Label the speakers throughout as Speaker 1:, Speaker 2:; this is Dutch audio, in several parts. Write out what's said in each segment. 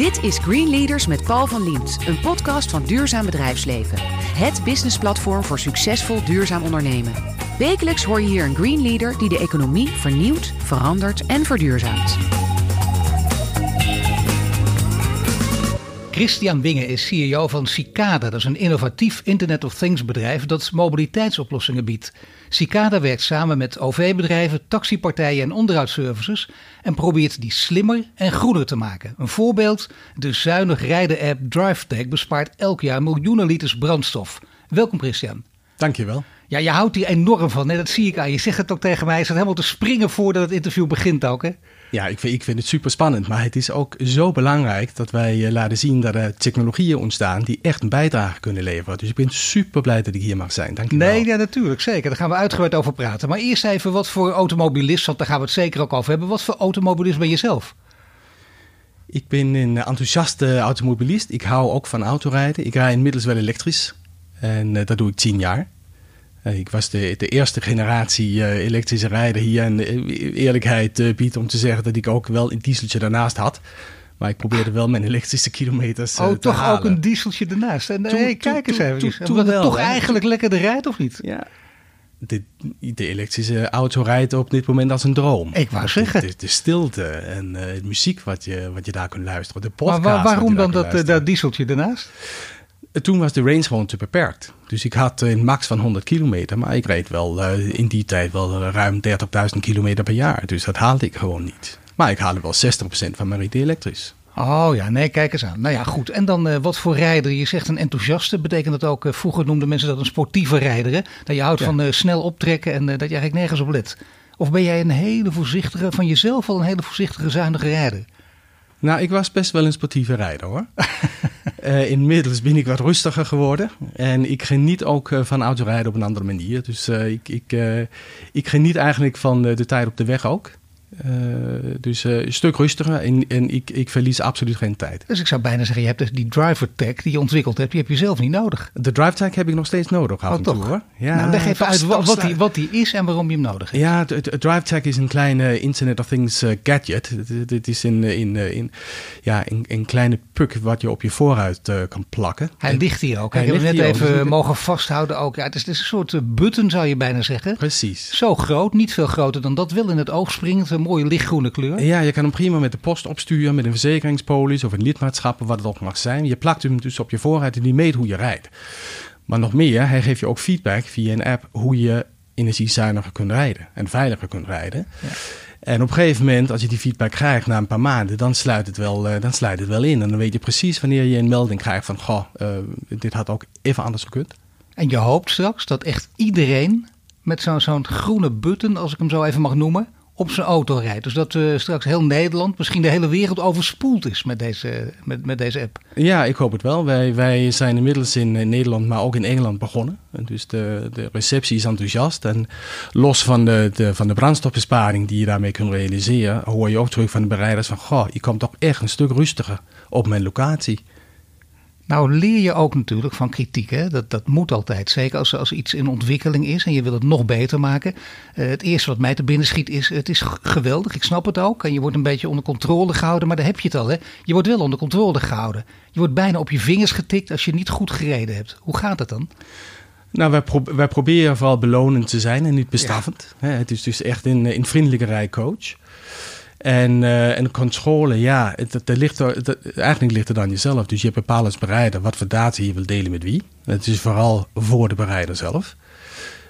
Speaker 1: Dit is Green Leaders met Paul van Liemt, een podcast van Duurzaam Bedrijfsleven. Het businessplatform voor succesvol duurzaam ondernemen. Wekelijks hoor je hier een Green Leader die de economie vernieuwt, verandert en verduurzaamt.
Speaker 2: Christian Winge is CEO van Cicada. Dat is een innovatief Internet of Things bedrijf dat mobiliteitsoplossingen biedt. Cicada werkt samen met OV-bedrijven, taxipartijen en onderhoudsservices en probeert die slimmer en groener te maken. Een voorbeeld, de zuinig rijden-app DriveTech bespaart elk jaar miljoenen liters brandstof. Welkom Christian.
Speaker 3: Dankjewel.
Speaker 2: Ja, je houdt hier enorm van, hè? dat zie ik aan je. zegt het ook tegen mij, je staat helemaal te springen voordat het interview begint ook. Hè?
Speaker 3: Ja, ik vind, ik vind het super spannend. Maar het is ook zo belangrijk dat wij eh, laten zien dat er technologieën ontstaan die echt een bijdrage kunnen leveren. Dus ik ben super blij dat ik hier mag zijn. Dank je
Speaker 2: Nee, ja, natuurlijk, zeker. Daar gaan we uitgebreid over praten. Maar eerst even wat voor automobilist, want daar gaan we het zeker ook over hebben. Wat voor automobilist ben je zelf?
Speaker 3: Ik ben een enthousiaste automobilist. Ik hou ook van autorijden. Ik rij inmiddels wel elektrisch. En uh, dat doe ik tien jaar. Uh, ik was de, de eerste generatie uh, elektrische rijder hier. En eerlijkheid biedt om te zeggen dat ik ook wel een dieseltje daarnaast had. Maar ik probeerde wel mijn elektrische kilometers
Speaker 2: oh,
Speaker 3: te
Speaker 2: toch
Speaker 3: halen.
Speaker 2: ook een dieseltje ernaast. En
Speaker 3: toen-
Speaker 2: kijk eens even.
Speaker 3: toen-
Speaker 2: Toen, het
Speaker 3: wel,
Speaker 2: toch
Speaker 3: hè?
Speaker 2: eigenlijk lekkerder rijdt of niet?
Speaker 3: Ja, de, de elektrische auto rijdt op dit moment als een droom.
Speaker 2: Ik wou
Speaker 3: De-
Speaker 2: zeggen.
Speaker 3: De, de stilte en eh, de muziek wat je, wat je daar kunt luisteren. De
Speaker 2: Maar
Speaker 3: podcast
Speaker 2: waar-
Speaker 3: wat
Speaker 2: waarom dan dat, eh, dat dieseltje ernaast?
Speaker 3: Toen was de range gewoon te beperkt. Dus ik had een max van 100 kilometer. Maar ik reed wel eh, in die tijd wel eh, ruim 30.000 kilometer per jaar. Dus dat haalde ik gewoon niet. Maar ik haalde wel 60% van mijn rit elektrisch.
Speaker 2: Oh ja, nee, kijk eens aan. Nou ja, goed. En dan eh, wat voor rijder? Je zegt een enthousiaste. Betekent dat ook, eh, vroeger noemden mensen dat een sportieve rijder. Hè? Dat je houdt
Speaker 3: Ja.
Speaker 2: van eh, snel optrekken en eh, dat je eigenlijk nergens op let. Of ben jij een hele voorzichtige, van jezelf al een hele voorzichtige, zuinige rijder?
Speaker 3: Nou, ik was best wel een sportieve rijder hoor. Eh, inmiddels ben ik wat rustiger geworden. En ik geniet ook eh, van autorijden op een andere manier. Dus eh, ik, ik, ik geniet eigenlijk van de tijd op de weg ook. Eh, dus eh, een stuk rustiger en, en ik, ik verlies absoluut geen tijd.
Speaker 2: Dus ik zou bijna zeggen, je hebt dus die driver tech die je ontwikkeld hebt, die heb je zelf niet nodig.
Speaker 3: De drive tag heb ik nog steeds nodig af
Speaker 2: Oh,
Speaker 3: en toe
Speaker 2: toch?
Speaker 3: hoor. Ja,
Speaker 2: nou, leg even uit wat die, wat die is en waarom je hem nodig hebt.
Speaker 3: Ja, het drive tag is een kleine Internet of Things eh, gadget. Het is in, eh, in, in, ja, een, een kleine puk wat je op je voorruit eh, kan plakken.
Speaker 2: Hij ligt hier ook.
Speaker 3: Hij
Speaker 2: Ik heb hem net
Speaker 3: ook.
Speaker 2: even
Speaker 3: Dus-
Speaker 2: mogen vasthouden ook. Ja, het, is, het is een soort button zou je bijna zeggen.
Speaker 3: Precies.
Speaker 2: Zo groot, niet veel groter dan dat. Wel in het oog springend, een mooie lichtgroene kleur.
Speaker 3: Ja, je kan hem prima met de post opsturen, met een verzekeringspolis of een lidmaatschap, wat het ook mag zijn. Je plakt hem dus op je voorruit en die meet hoe je rijdt. Maar nog meer, hij geeft je ook feedback via een app hoe je energiezuiniger kunt rijden en veiliger kunt rijden. En op een gegeven moment, als je die feedback krijgt na een paar maanden, dan sluit het wel, eh, dan sluit het wel in. En dan weet je precies wanneer je een melding krijgt van, goh, eh, dit had ook even anders gekund.
Speaker 2: En je hoopt straks dat echt iedereen met zo'n zo'n groene button, als ik hem zo even mag noemen, op zijn auto rijdt. Dus dat eh, straks heel Nederland, misschien de hele wereld overspoeld is met deze, met, met deze app.
Speaker 3: Ja, ik hoop het wel. Wij, wij zijn inmiddels in eh, Nederland, maar ook in Engeland begonnen. En Dus de, de receptie is enthousiast. En los van de, de, van de brandstofbesparing die je daarmee kunt realiseren, hoor je ook terug van de bereiders van, goh, je komt toch echt een stuk rustiger op mijn locatie.
Speaker 2: Nou leer je ook natuurlijk van kritiek. Hè? Dat, dat moet altijd. Zeker als, als iets in ontwikkeling is en je wil het nog beter maken. Eh, het eerste wat mij te binnen schiet is, het is geweldig. Ik snap het ook. En je wordt een beetje onder controle gehouden. Maar daar heb je het al. Hè? Je wordt wel onder controle gehouden. Je wordt bijna op je vingers getikt als je niet goed gereden hebt. Hoe gaat dat dan?
Speaker 3: Nou, wij, pro- wij proberen vooral belonend te zijn en niet bestraffend. Het is dus echt een, een vriendelijke rijcoach. En, eh, en controle, ja, het, het, ligt er, eigenlijk ligt het aan jezelf. Dus je hebt bepaald als bereider wat voor data je wil delen met wie. Het is vooral voor de bereider zelf.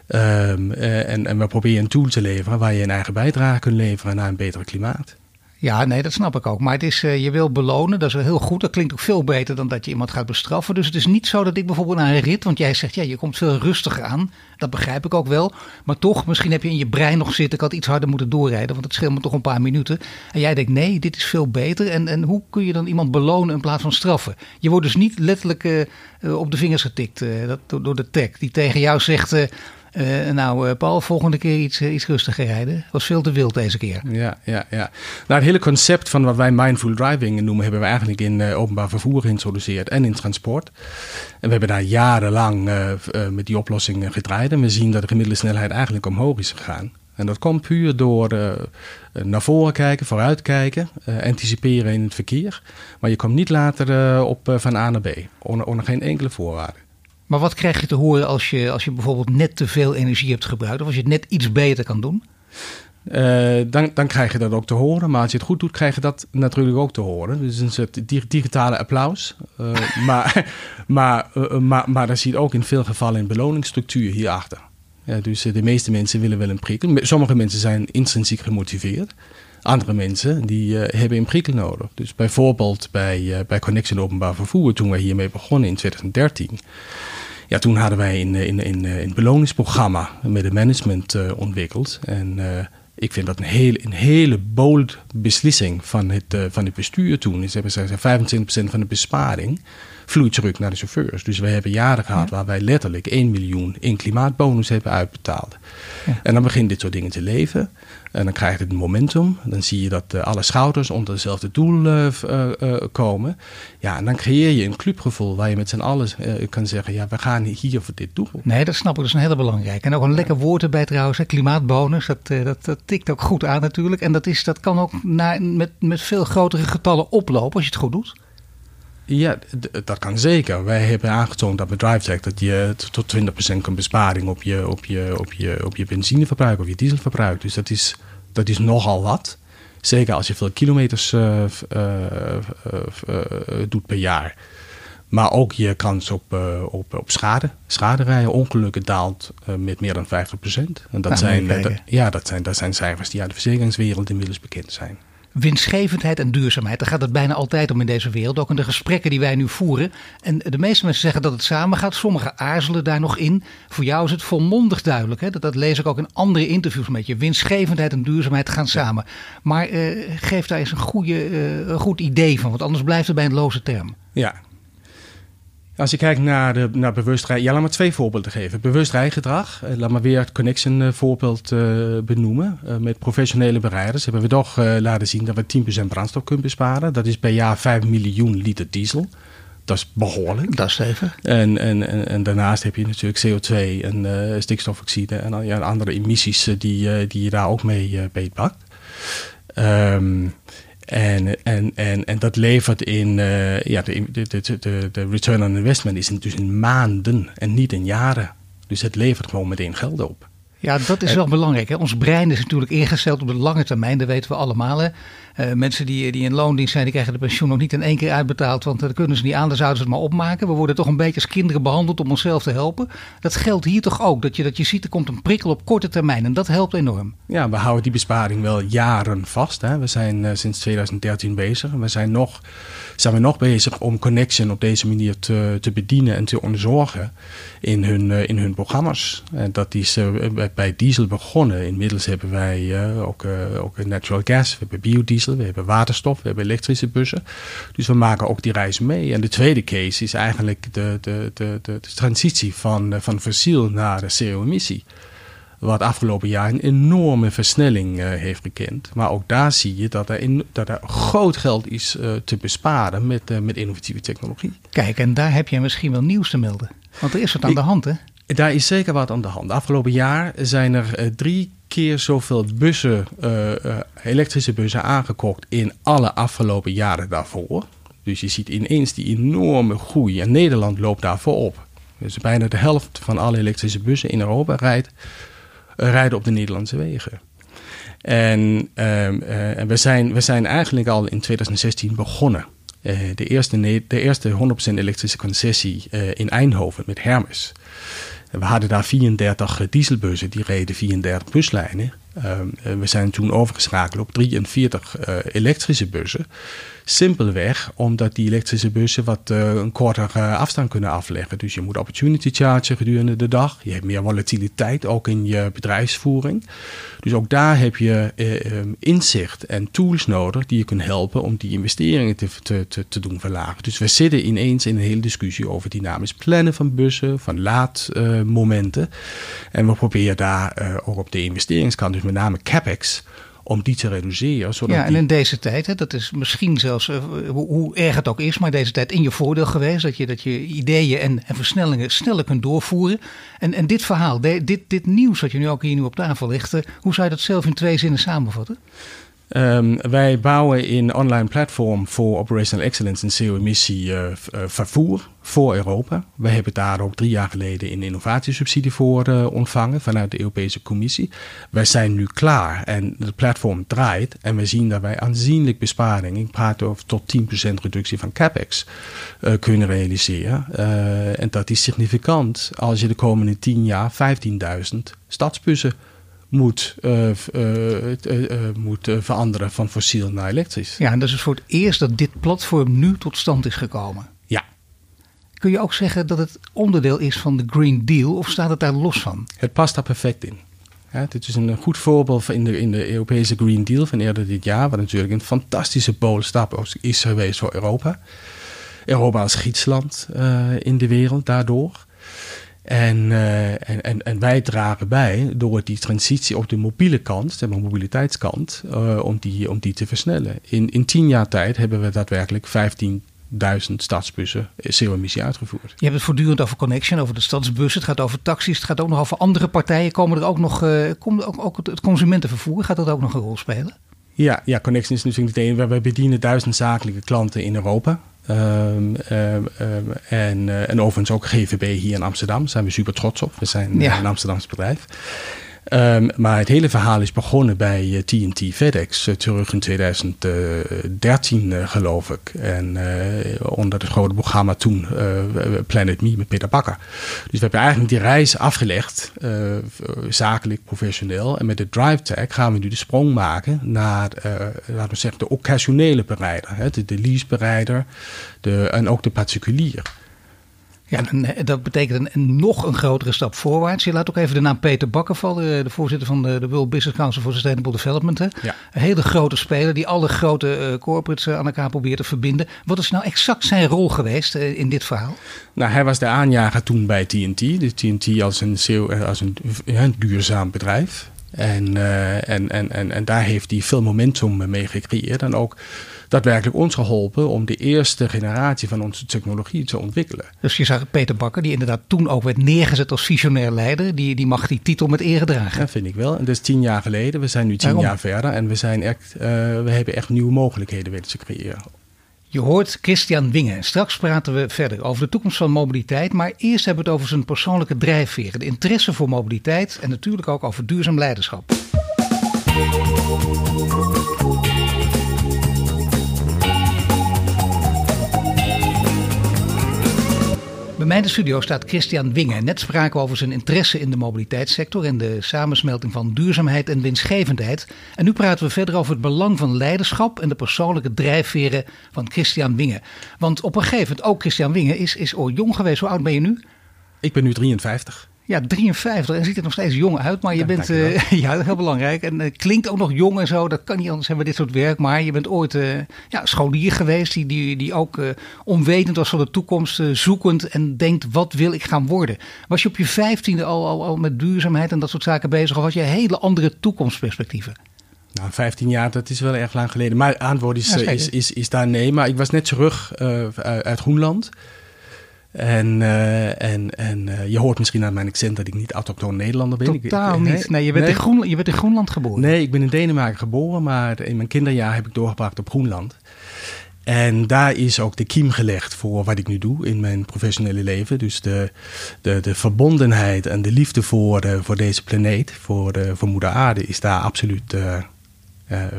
Speaker 3: Ehm, eh, en, en we proberen een tool te leveren waar je een eigen bijdrage kunt leveren naar een betere klimaat.
Speaker 2: Ja, nee, dat snap ik ook. Maar het is, eh, je wil belonen, dat is heel goed. Dat klinkt ook veel beter dan dat je iemand gaat bestraffen. Dus het is niet zo dat ik bijvoorbeeld naar een rit, want jij zegt ja, je komt veel rustiger aan. Dat begrijp ik ook wel. Maar toch, misschien heb je in je brein nog zitten, ik had iets harder moeten doorrijden, want het scheelt me toch een paar minuten. En jij denkt nee, dit is veel beter. En, en hoe kun je dan iemand belonen in plaats van straffen? Je wordt dus niet letterlijk eh, eh, op de vingers getikt door, door de tech die tegen jou zegt. Eh, nou, eh, Paul, volgende keer iets, eh, iets rustiger rijden. Was veel te wild deze keer.
Speaker 3: Ja, ja, ja. Nou, het hele concept van wat wij mindful driving noemen, hebben we eigenlijk in openbaar vervoer geïntroduceerd en in transport. En we hebben daar jarenlang met die oplossing gedraaid. En we zien dat de gemiddelde snelheid eigenlijk omhoog is gegaan. En dat komt puur door naar voren kijken, vooruit kijken, anticiperen in het verkeer. Maar je komt niet later op van A naar B, onder, onder geen enkele voorwaarde.
Speaker 2: Maar wat krijg je te horen als je, als je bijvoorbeeld net te veel energie hebt gebruikt, of als je het net iets beter kan doen?
Speaker 3: dan, dan krijg je dat ook te horen. Maar als je het goed doet, krijg je dat natuurlijk ook te horen. Dus een soort digitale applaus. maar, maar, maar, maar dat je ook in veel gevallen in beloningsstructuur hierachter. Ja, dus de meeste mensen willen wel een prikkel. Sommige mensen zijn intrinsiek gemotiveerd. Andere mensen die hebben een prikkel nodig. Dus bijvoorbeeld bij, bij Connection Openbaar Vervoer, toen wij hiermee begonnen in 2013. Ja, toen hadden wij een, in, in, een beloningsprogramma met het management uh, ontwikkeld. En ik vind dat een hele, een hele bold beslissing van het, van het bestuur toen. Ze hebben gezegd 25% van de besparing vloeit terug naar de chauffeurs. Dus we hebben jaren gehad waar wij letterlijk 1 miljoen in klimaatbonus hebben uitbetaald. Ja. En dan begint dit soort dingen te leven. En dan krijgt het een momentum. Dan zie je dat uh, alle schouders onder hetzelfde doel uh, uh, komen. Ja, en dan creëer je een clubgevoel waar je met z'n allen kan zeggen: ja, we gaan hier voor dit doel.
Speaker 2: Nee, dat snap ik. Dat is een hele belangrijke. En ook een lekker woord erbij trouwens: hè. klimaatbonus. Dat, dat, dat, tikt ook goed aan natuurlijk. En dat, is, dat kan ook naar, met, met veel grotere getallen oplopen als je het goed doet.
Speaker 3: Ja, dat kan zeker. Wij hebben aangetoond dat bedrijf zegt dat je tot 20% kan besparing op je, op, je, op, je, op je benzineverbruik of je dieselverbruik. Dus dat is, dat is nogal wat. Zeker als je veel kilometers uh, uh, uh, doet per jaar. Maar ook je kans op, op, op schade, schaderijden, ongelukken daalt met meer dan 50%. En dat, nou, zijn, dat, ja, dat, zijn, dat zijn cijfers die uit de verzekeringswereld inmiddels bekend zijn
Speaker 2: winstgevendheid en duurzaamheid. Daar gaat het bijna altijd om in deze wereld. Ook in de gesprekken die wij nu voeren. En de meeste mensen zeggen dat het samen gaat. Sommigen aarzelen daar nog in. Voor jou is het volmondig duidelijk. Hè? Dat, dat lees ik ook in andere interviews met je. Winstgevendheid en duurzaamheid gaan samen. Maar uh, geef daar eens een, goede, uh, een goed idee van. Want anders blijft het bij een loze term.
Speaker 3: Ja, als je kijkt naar, de, naar bewust rijden, ja, laat maar twee voorbeelden geven. Bewust rijgedrag, eh, laat maar weer het Connection eh, voorbeeld uh, benoemen. Uh, met professionele bereiders hebben we toch uh, laten zien dat we 10% brandstof kunnen besparen. Dat is per jaar 5 miljoen liter diesel. Dat is behoorlijk.
Speaker 2: Dat is even.
Speaker 3: En, en, en, en, daarnaast heb je natuurlijk CO2 en stikstofoxide en ja, andere emissies die, die je daar ook mee. Um, en, en, en, en dat levert in, uh, ja, de, de, de, de return on investment is dus in maanden en niet in jaren. Dus het levert gewoon meteen geld op.
Speaker 2: Ja, dat is wel belangrijk. Hè? Ons brein is natuurlijk ingesteld op de lange termijn, dat weten we allemaal. Hè? Uh, mensen die, die in loondienst zijn, die krijgen de pensioen nog niet in één keer uitbetaald, want dat kunnen ze niet aan, dan zouden ze het maar opmaken. We worden toch een beetje als kinderen behandeld om onszelf te helpen. Dat geldt hier toch ook, dat je, dat je ziet er komt een prikkel op korte termijn en dat helpt enorm.
Speaker 3: Ja, we houden die besparing wel jaren vast. Hè? We zijn uh, sinds 2013 bezig en we zijn nog zijn we nog bezig om Connection op deze manier te, te bedienen en te onderzorgen in hun, eh, in hun programma's. En dat is uh, bij diesel begonnen. Inmiddels hebben wij uh, ook, ook natural gas, we hebben biodiesel, we hebben waterstof, we hebben elektrische bussen. Dus we maken ook die reis mee. En de tweede case is eigenlijk de, de, de, de, de transitie van, van fossiel naar CO-emissie wat afgelopen jaar een enorme versnelling uh, heeft gekend. Maar ook daar zie je dat er, in, dat er groot geld is uh, te besparen met, uh, met innovatieve technologie.
Speaker 2: Kijk, en daar heb je misschien wel nieuws te melden. Want er is wat aan Ik, de hand, hè?
Speaker 3: Daar is zeker wat aan de hand. Afgelopen jaar zijn er drie keer zoveel bussen, elektrische bussen aangekocht in alle afgelopen jaren daarvoor. Dus je ziet ineens die enorme groei. En Nederland loopt daarvoor op. Dus bijna de helft van alle elektrische bussen in Europa rijdt rijden op de Nederlandse wegen. En, um, uh, en we, zijn, we zijn eigenlijk al in 2016 begonnen. Uh, de, eerste, de eerste 100% elektrische concessie uh, in Eindhoven met Hermes. We hadden daar 34 dieselbussen, die reden 34 buslijnen. Um, we zijn toen overgeschakeld op 43 elektrische bussen. Simpelweg omdat die elektrische bussen wat uh, een kortere afstand kunnen afleggen. Dus je moet opportunity chargen gedurende de dag. Je hebt meer volatiliteit ook in je bedrijfsvoering. Dus ook daar heb je uh, um, inzicht en tools nodig die je kunnen helpen om die investeringen te, te, te, doen verlagen. Dus we zitten ineens in een hele discussie over dynamisch plannen van bussen, van laadmomenten. Uh, en we proberen daar ook op de investeringskant, dus met name CapEx om die te reduceren. Zodat
Speaker 2: ja, en in deze tijd, hè, dat is misschien zelfs, eh, hoe, hoe erg het ook is, maar deze tijd in je voordeel geweest. Dat je, dat je ideeën en, en versnellingen sneller kunt doorvoeren. En, en dit verhaal, de- dit, dit nieuws wat je nu ook hier nu op tafel legt, eh, hoe zou je dat zelf in twee zinnen samenvatten?
Speaker 3: Ehm, wij bouwen een online platform voor operational excellence en zero-emissie eh, eh, vervoer voor Europa. Wij hebben daar ook drie jaar geleden een innovatiesubsidie voor eh, ontvangen vanuit de Europese Commissie. Wij zijn nu klaar en de platform draait en we zien dat wij aanzienlijk besparing, ik praat over tot 10% reductie van capex, kunnen realiseren. En dat is significant als je de komende 10 jaar 15.000 stadsbussen moet, eh, moet veranderen van fossiel naar elektrisch.
Speaker 2: Ja, en dat is voor het eerst dat dit platform nu tot stand is gekomen.
Speaker 3: Ja,
Speaker 2: Kun je ook zeggen dat het onderdeel is van de Green Deal of staat het daar los van?
Speaker 3: het past daar perfect in. Ja, dit is een goed voorbeeld van in de, in de Europese Green Deal van eerder dit jaar, wat natuurlijk een fantastische bolenstap is geweest voor Europa. Europa als gidsland in de wereld daardoor. En, eh, en, en, en wij dragen bij door die transitie op de mobiele kant, de mobiliteitskant, eh, om, die, om die te versnellen. In, in tien jaar tijd hebben we daadwerkelijk 15.000 stadsbussen zero-emissie uitgevoerd.
Speaker 2: Je hebt het voortdurend over Connection, over de stadsbus. Het gaat over taxis, het gaat ook nog over andere partijen. Komen er ook nog, eh, komt ook, ook het- consumentenvervoer, gaat dat ook nog een rol spelen?
Speaker 3: Ja, ja, Connection is natuurlijk één. We bedienen duizend zakelijke klanten in Europa. Ehm, ehm, ehm, en, eh, en overigens ook GVB hier in Amsterdam. Daar zijn we super trots op. We zijn
Speaker 2: Ja.
Speaker 3: een Amsterdams bedrijf. Ehm, maar het hele verhaal is begonnen bij eh, TNT FedEx eh, terug in 2013 eh, geloof ik. En eh, onder het grote programma toen eh, Planet Me met Peter Bakker. Dus we hebben eigenlijk die reis afgelegd, eh, zakelijk, professioneel. En met de DriveTag gaan we nu de sprong maken naar, eh, laten we zeggen, de occasionele bereider. Hè, de, de leasebereider de, en ook de particulier.
Speaker 2: Ja, en eh, dat betekent een, een nog een grotere stap voorwaarts. Je laat ook even de naam Peter Bakker vallen, eh, de voorzitter van de, de World Business Council for Sustainable Development. Hè?
Speaker 3: Ja.
Speaker 2: Een hele grote speler die alle grote eh, corporates aan elkaar probeert te verbinden. Wat is nou exact zijn rol geweest in dit verhaal?
Speaker 3: Nou, hij was de aanjager toen bij TNT. De TNT als een, als een, ja, een duurzaam bedrijf. En, en, en, en, en daar heeft hij veel momentum mee gecreëerd. En ook daadwerkelijk ons geholpen om de eerste generatie van onze technologie te ontwikkelen.
Speaker 2: Dus je zag Peter Bakker, die inderdaad toen ook werd neergezet als visionair leider. Die, die mag die titel met eer dragen.
Speaker 3: Dat vind ik wel. En dat is tien jaar geleden. We zijn nu tien
Speaker 2: Waarom?
Speaker 3: jaar verder. En we, zijn echt, eh, we hebben echt nieuwe mogelijkheden weten te creëren.
Speaker 2: Je hoort Christian Wingen. Straks praten we verder over de toekomst van mobiliteit. Maar eerst hebben we het over zijn persoonlijke drijfveren. De interesse voor mobiliteit en natuurlijk ook over duurzaam leiderschap. Bij mij in de studio staat Christian Wingen. Net spraken we over zijn interesse in de mobiliteitssector en de samensmelting van duurzaamheid en winstgevendheid. En nu praten we verder over het belang van leiderschap en de persoonlijke drijfveren van Christian Wingen. Want op een gegeven moment, ook Christian Wingen is, is ooit jong geweest. Hoe oud ben je nu?
Speaker 3: Ik ben nu 53.
Speaker 2: Ja, 53 en ziet er nog steeds jong uit, maar je
Speaker 3: Ja,
Speaker 2: bent, eh, ja, dat heel belangrijk. En eh, klinkt ook nog jong en zo, dat kan niet anders bij dit soort werk. Maar je bent ooit eh, ja, scholier geweest, die, die, die ook onwetend was van de toekomst, zoekend en denkt, wat wil ik gaan worden? Was je op je vijftiende al, al, al met duurzaamheid en dat soort zaken bezig, of had je hele andere toekomstperspectieven?
Speaker 3: Nou, 15 jaar, dat is wel erg lang geleden. Maar antwoord is,
Speaker 2: Ja,
Speaker 3: is, is, is daar nee. Maar ik was net terug uit uit Groenland. En, eh, en, en eh, je hoort misschien aan mijn accent dat ik niet autochtoon Nederlander ben.
Speaker 2: Totaal
Speaker 3: ik-
Speaker 2: niet. Nee, je bent,
Speaker 3: nee.
Speaker 2: In Groenland, je bent in Groenland geboren.
Speaker 3: Nee, ik ben in Denemarken geboren, maar in mijn kinderjaar heb ik doorgebracht op Groenland. En daar is ook de kiem gelegd voor wat ik nu doe in mijn professionele leven. Dus de, de, de verbondenheid en de liefde voor, eh, voor deze planeet, voor, de, voor moeder aarde, is daar absoluut,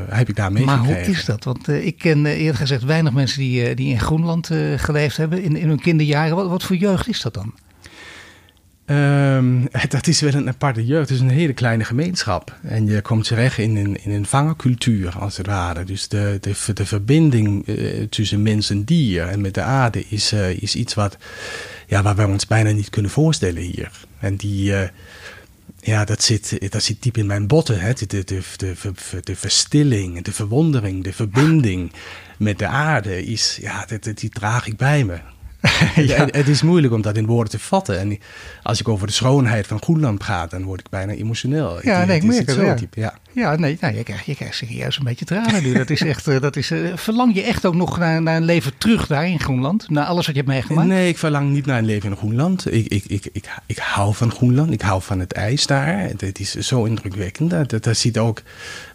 Speaker 3: heb ik daar
Speaker 2: Maar
Speaker 3: meegekregen.
Speaker 2: hoe is dat? Want eh, ik ken eh, eerlijk gezegd weinig mensen die, eh, die in Groenland eh, geleefd hebben in, in hun kinderjaren. Wat, wat voor jeugd is dat dan?
Speaker 3: Ehm, dat is wel een aparte jeugd. Het is een hele kleine gemeenschap. En je komt terecht in een, in een vangercultuur, als het ware. Dus de, de, de verbinding eh, tussen mens en dier en met de aarde is, eh, is iets wat, ja, waar wij ons bijna niet kunnen voorstellen hier. En die, eh, ja, dat zit, dat zit diep in mijn botten. Hè? De, de, de, de, verstilling, de verwondering, de verbinding met de aarde, is, ja, dat- die draag ik bij me. ja. het, is moeilijk om dat in woorden te vatten. En als ik over de schoonheid van Groenland praat, dan word ik bijna emotioneel.
Speaker 2: Ja, nee, ik merk het. Ja.
Speaker 3: Type, ja.
Speaker 2: ja, nee, nou, je, krijgt, je krijgt serieus een beetje tranen nu. Dat is echt, eh, dat is, uh, verlang je echt ook nog naar, naar een leven terug daar in Groenland? Naar alles wat je hebt meegemaakt?
Speaker 3: Nee, ik verlang niet naar een leven in Groenland. Ik, ik, ik, ik, ik hou van Groenland. Ik hou van het ijs daar. Het is zo indrukwekkend. Dat, dat, ziet ook,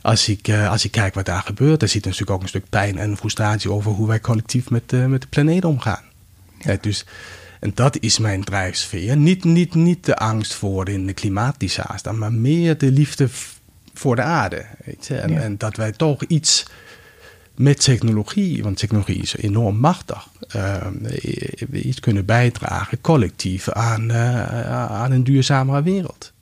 Speaker 3: als ik, uh, als ik kijk wat daar gebeurt, daar zit natuurlijk ook een stuk pijn en frustratie over hoe wij collectief met, met de planeet omgaan. Ja. dus, en dat is mijn drijfsfeer. Niet, niet, niet de angst voor in de klimaatdisaster, maar meer de liefde voor de aarde. Weet je? En, en, dat wij toch iets met technologie, want technologie is enorm machtig, uh, iets kunnen bijdragen collectief aan, uh, aan een duurzamere wereld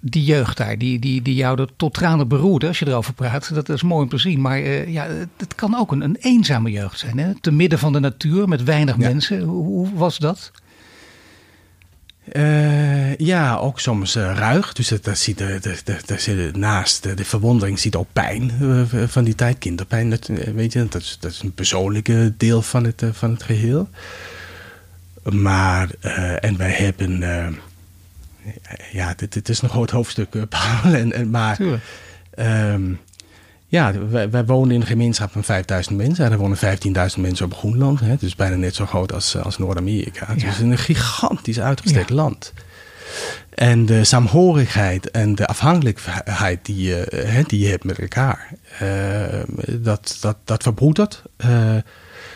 Speaker 2: die jeugd daar, die, die, die jou tot tranen beroerde als je erover praat. Dat is mooi om te zien. Maar uh, ja, het kan ook een, een eenzame jeugd zijn. Hè? Te midden van de natuur met weinig mensen. Hoe, hoe, was dat?
Speaker 3: Uh, ja, ook soms uh, ruig. Dus dat, dat ziet, de, de, de, naast de, de verwondering ziet ook pijn van die tijd. Kinderpijn, dat, weet je, dat is, dat is een persoonlijke deel van het, van het geheel. Maar, en wij hebben ja, dit, dit, is een groot hoofdstuk, uh, Paul. En, en, maar um, ja, wij, wij, wonen in een gemeenschap van 5000 mensen. En er wonen 15.000 mensen op Groenland. Hè, dus bijna net zo groot als, als Noord-Amerika. Ja. Dus het is een gigantisch uitgestrekt ja. land. En de saamhorigheid en de afhankelijkheid die je, die je hebt met elkaar, uh, dat, dat, dat verbroedert. Uh,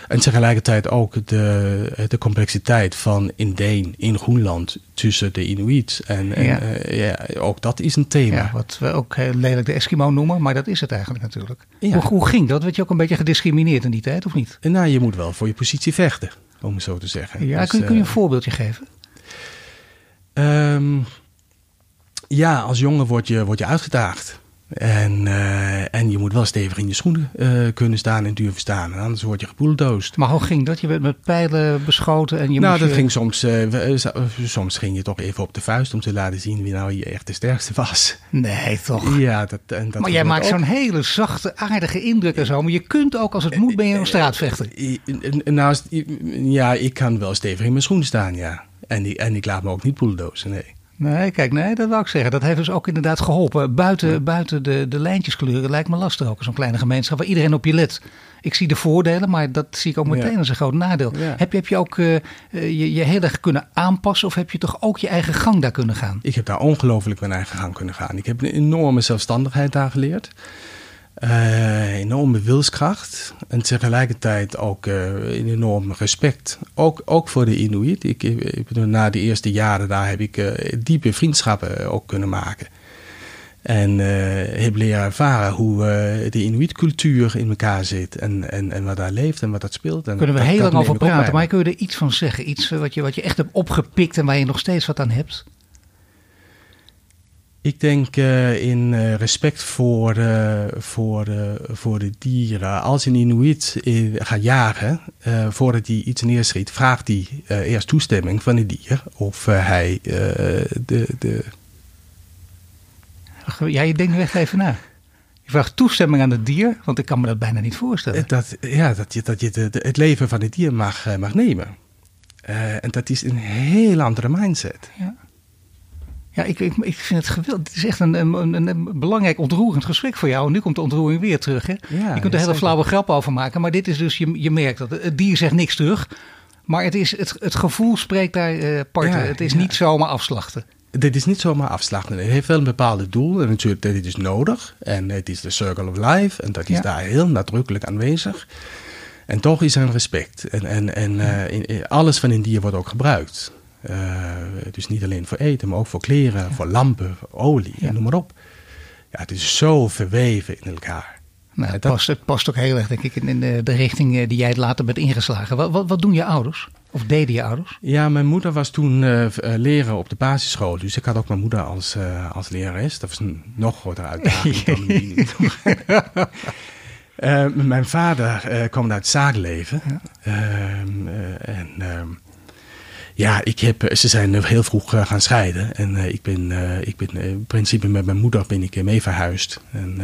Speaker 3: en tegelijkertijd ook de, de complexiteit van Indeen in Groenland tussen de Inuit. En, en ja. Uh, ja. ook dat is een thema. Ja,
Speaker 2: wat we ook heel lelijk de Eskimo noemen, maar dat is het eigenlijk natuurlijk. Hoe, hoe, ging dat? Werd je ook een beetje gediscrimineerd in die tijd, of niet?
Speaker 3: Nou, je moet wel voor je positie vechten, om het zo te zeggen.
Speaker 2: Ja, dus, kun, kun, je een voorbeeldje geven?
Speaker 3: Um, ja, als jongen word je, word je uitgedaagd. En, uh, en je moet wel stevig in je schoenen uh, kunnen staan en durven staan. En anders word je gepoeldoost.
Speaker 2: Maar hoe ging dat? Je werd met pijlen beschoten en je
Speaker 3: Nou,
Speaker 2: dat
Speaker 3: je... ging soms... Uh, soms ging je toch even op de vuist om te laten zien wie nou hier echt de sterkste was.
Speaker 2: Nee, toch?
Speaker 3: Ja, dat, en dat
Speaker 2: Maar jij maakt zo'n hele zachte, aardige indruk en zo. Maar je kunt ook, als het moet, ben je een straatvechter.
Speaker 3: Nou, ja, ik kan wel stevig in mijn schoenen staan, ja. En, die, en ik laat me ook niet poeldozen, nee.
Speaker 2: Nee, kijk, nee, dat wil ik zeggen. Dat heeft dus ook inderdaad geholpen. Buiten, buiten de, de lijntjeskleuren lijkt me lastig ook. Zo'n kleine gemeenschap waar iedereen op je let. Ik zie de voordelen, maar dat zie ik ook meteen als een groot nadeel. Heb, je, heb je ook uh, je, je heel erg kunnen aanpassen of heb je toch ook je eigen gang daar kunnen gaan?
Speaker 3: Ik heb daar ongelooflijk mijn eigen gang kunnen gaan. Ik heb een enorme zelfstandigheid daar geleerd. Uh, enorme wilskracht en tegelijkertijd ook uh, een enorm respect. Ook, ook voor de Inuit. Ik, ik, na de eerste jaren daar heb ik uh, diepe vriendschappen ook kunnen maken. En heb leren ervaren hoe de Inuit-cultuur in elkaar zit. En, en, en wat daar leeft en wat dat speelt. En
Speaker 2: Kunnen we
Speaker 3: dat,
Speaker 2: heel lang over praten, maar kun je er iets van zeggen? Iets wat je, wat je echt hebt opgepikt en waar je nog steeds wat aan hebt?
Speaker 3: Ik denk uh, in uh, respect voor, uh, voor, voor de dieren. Als een Inuit gaat jagen, voordat hij iets neerschiet, vraagt hij eerst toestemming van het dier of hij de, de.
Speaker 2: Ja, je denkt echt even na. Je vraagt toestemming aan het dier, want ik kan me dat bijna niet voorstellen.
Speaker 3: Dat, ja, dat je, dat je de, de, het leven van het dier mag, mag nemen. en dat is een heel andere mindset.
Speaker 2: Ja. Ja, ik, ik, ik vind het geweldig. Het is echt een, een, een, belangrijk ontroerend gesprek voor jou. En nu komt de ontroering weer terug. Hè? je kunt er hele flauwe grap over maken. Maar dit is dus, je, je merkt dat het dier zegt niks terug. Maar het, is, het, het gevoel spreekt daar uh, parten. het is niet zomaar afslachten.
Speaker 3: Dit is niet zomaar afslachten. Het heeft wel een bepaald doel. En natuurlijk, dit is nodig. En het is de circle of life. En dat is daar heel nadrukkelijk aanwezig. En toch is er een respect. En, en, en uh, in, alles van een dier wordt ook gebruikt. Uh, dus niet alleen voor eten, maar ook voor kleren, voor lampen, voor olie, ja. noem maar op. Ja, het is zo verweven in elkaar.
Speaker 2: Nou, het, past, het past ook heel erg, denk ik, in de, de richting eh, die jij later bent ingeslagen. Wat, wat, wat, doen je ouders? Of deden je ouders?
Speaker 3: Ja, mijn moeder was toen uh, leraar op de basisschool. Dus ik had ook mijn moeder als, uh, als lerares. Dat was een nog grotere uitdaging dan die uh, mijn vader kwam uit het zakenleven. Ja. Ehm, en ehm, ja, ik heb, ze zijn heel vroeg uh, gaan scheiden. En uh, ik ben, ik ben in principe met mijn moeder ben ik mee verhuisd. En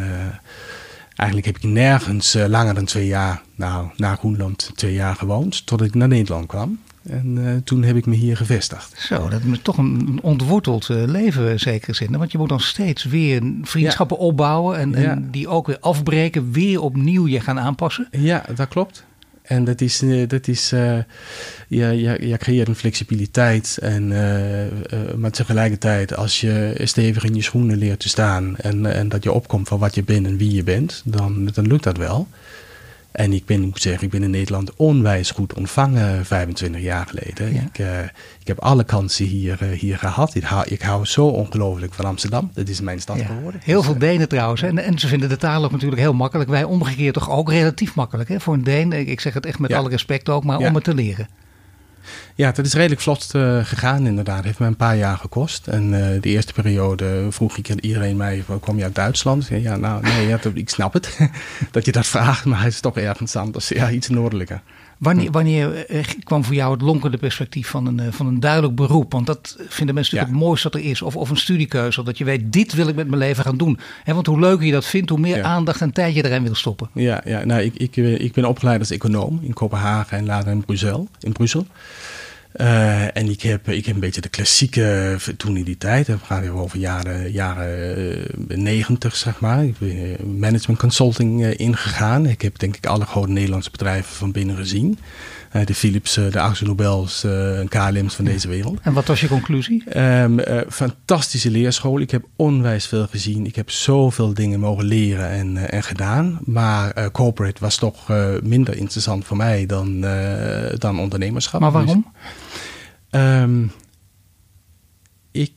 Speaker 3: eigenlijk heb ik nergens langer dan twee jaar, nou, naar Groenland twee jaar gewoond. Totdat ik naar Nederland kwam. En uh, toen heb ik me hier gevestigd.
Speaker 2: Zo, dat is toch een ontworteld uh, leven, zeker zin. Want je moet dan steeds weer vriendschappen ja. opbouwen en, en die ook weer afbreken, weer opnieuw je gaan aanpassen.
Speaker 3: Ja, dat klopt. En dat is, uh, dat is uh, je creëert een flexibiliteit. En, uh, maar tegelijkertijd, als je stevig in je schoenen leert te staan en, en dat je opkomt van wat je bent en wie je bent, dan, dan lukt dat wel. En ik ben, moet zeggen, ik ben in Nederland onwijs goed ontvangen 25 jaar geleden. Ja. Ik, uh, ik heb alle kansen hier, uh, hier gehad. Ik hou, ik hou zo ongelooflijk van Amsterdam. Dat is mijn stad ja. geworden.
Speaker 2: Heel dus, veel Denen trouwens. En, en ze vinden de taal ook natuurlijk heel makkelijk. Wij omgekeerd toch ook relatief makkelijk. Hè? Voor een Deen, ik zeg het echt met alle respect ook, maar om het te leren.
Speaker 3: Ja, dat is redelijk vlot uh, gegaan inderdaad. Het heeft me een paar jaar gekost. En uh, de eerste periode vroeg ik iedereen mij, kom je uit Duitsland? Ja, nou nee, ja, ik snap het dat je dat vraagt, maar het is toch ergens anders. Ja, iets noordelijker.
Speaker 2: Wanneer, wanneer eh, kwam voor jou het lonkende perspectief van een, van een duidelijk beroep? Want dat vinden mensen natuurlijk ja. het mooiste dat er is. Of, of een studiekeuze, dat je weet, dit wil ik met mijn leven gaan doen. He, want hoe leuker je dat vindt, hoe meer ja. aandacht en tijd je erin wil stoppen.
Speaker 3: Ja, ja nou, ik, ik, ik ben opgeleid als econoom in Kopenhagen en later in Brussel. In Brussel. Uh, en ik heb, ik heb een beetje de klassieke, toen in die tijd, we gaan weer over jaren, jaren uh, 90 zeg maar, ik ben management consulting ingegaan. Ik heb denk ik alle grote Nederlandse bedrijven van binnen gezien. Uh, de Philips, de Axel Nobels en KLM's van deze wereld.
Speaker 2: En wat was je conclusie?
Speaker 3: Um, fantastische leerschool. Ik heb onwijs veel gezien. Ik heb zoveel dingen mogen leren en, en gedaan. Maar corporate was toch minder interessant voor mij dan, dan ondernemerschap.
Speaker 2: Maar waarom?
Speaker 3: Dus, um, ik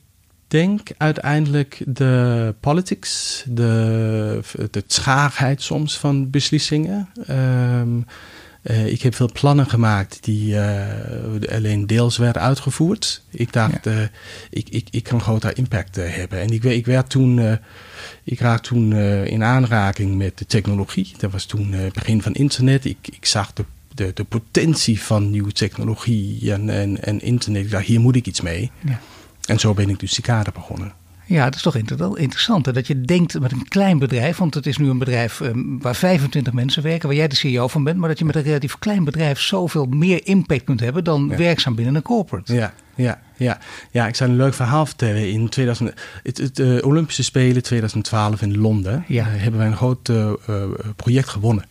Speaker 3: denk uiteindelijk de politics, de, de traagheid soms van beslissingen. Um, uh, ik heb veel plannen gemaakt die uh, alleen deels werden uitgevoerd. Ik dacht, ja. uh, ik, ik, ik kan groter impact hebben. En ik, ik werd toen, ik raakte toen in aanraking met de technologie. Dat was toen het begin van internet. Ik, ik zag de de, de potentie van nieuwe technologie en, en, en internet. Ik dacht, hier moet ik iets mee. Ja. En zo ben ik dus Cicada begonnen.
Speaker 2: Ja, dat is toch interessant. Hè? Dat je denkt met een klein bedrijf, want het is nu een bedrijf um, waar 25 mensen werken, waar jij de CEO van bent, maar dat je met een relatief klein bedrijf zoveel meer impact kunt hebben dan ja. werkzaam binnen een corporate.
Speaker 3: Ja, ja, ja. ja, ik zal een leuk verhaal vertellen. In 2000, het, het uh, Olympische Spelen 2012 in Londen ja. uh, hebben wij een groot uh, project gewonnen.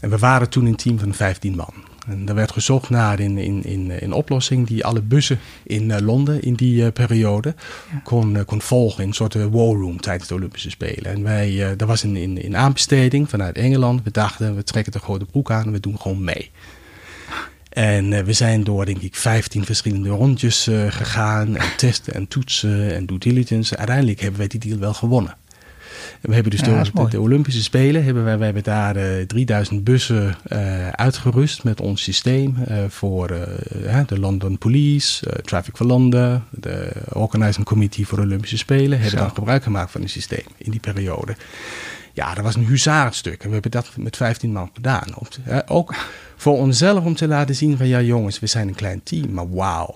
Speaker 3: En we waren toen een team van 15 man. En er werd gezocht naar een in, in, in oplossing die alle bussen in uh, Londen in die uh, periode ja. kon, kon volgen in een soort war room tijdens de Olympische Spelen. En wij, dat was een, in, in aanbesteding vanuit Engeland. We dachten, we trekken de grote broek aan en we doen gewoon mee. En we zijn door, denk ik, 15 verschillende rondjes gegaan. En testen en toetsen en due diligence. Uiteindelijk hebben wij die deal wel gewonnen. We hebben dus ja, door de, de, Olympische Spelen hebben wij, wij hebben daar uh, 3000 bussen uh, uitgerust met ons systeem uh, voor de London Police, Traffic for London, de Organizing Committee voor de Olympische Spelen, hebben dan gebruik gemaakt van het systeem in die periode. Ja, dat was een huzarenstuk en we hebben dat met 15 man gedaan. ook voor onszelf om te laten zien van ja jongens, we zijn een klein team, maar wauw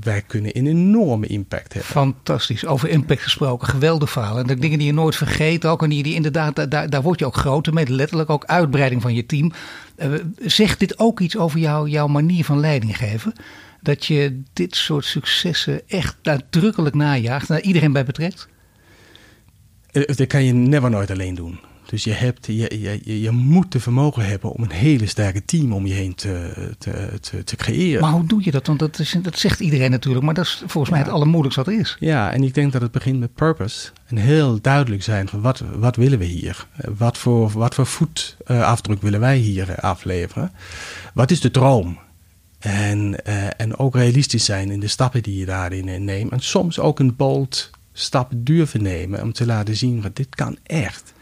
Speaker 3: wij kunnen een enorme impact hebben.
Speaker 2: Fantastisch. Over impact gesproken. Geweldig verhaal. En de dingen die je nooit vergeet ook. En die, die inderdaad, daar, daar word je ook groter mee. Letterlijk ook uitbreiding van je team. Uh, zegt dit ook iets over jou, jouw manier van leiding geven? Dat je dit soort successen echt nadrukkelijk najaagt. En iedereen bij betrekt?
Speaker 3: Uh, dat kan je never nooit alleen doen. Dus je, hebt, je, je, je moet de vermogen hebben om een hele sterke team om je heen te, te, te, te creëren.
Speaker 2: Maar hoe doe je dat? Want dat, is, dat zegt iedereen natuurlijk, maar dat is volgens ja. mij het allermoeilijkste wat er is.
Speaker 3: Ja, en ik denk dat het begint met purpose. En heel duidelijk zijn van wat, wat willen we hier? Wat voor, wat voor voetafdruk willen wij hier afleveren? Wat is de droom? En, uh, en ook realistisch zijn in de stappen die je daarin neemt. En soms ook een bold stap durven nemen om te laten zien, wat dit kan echt.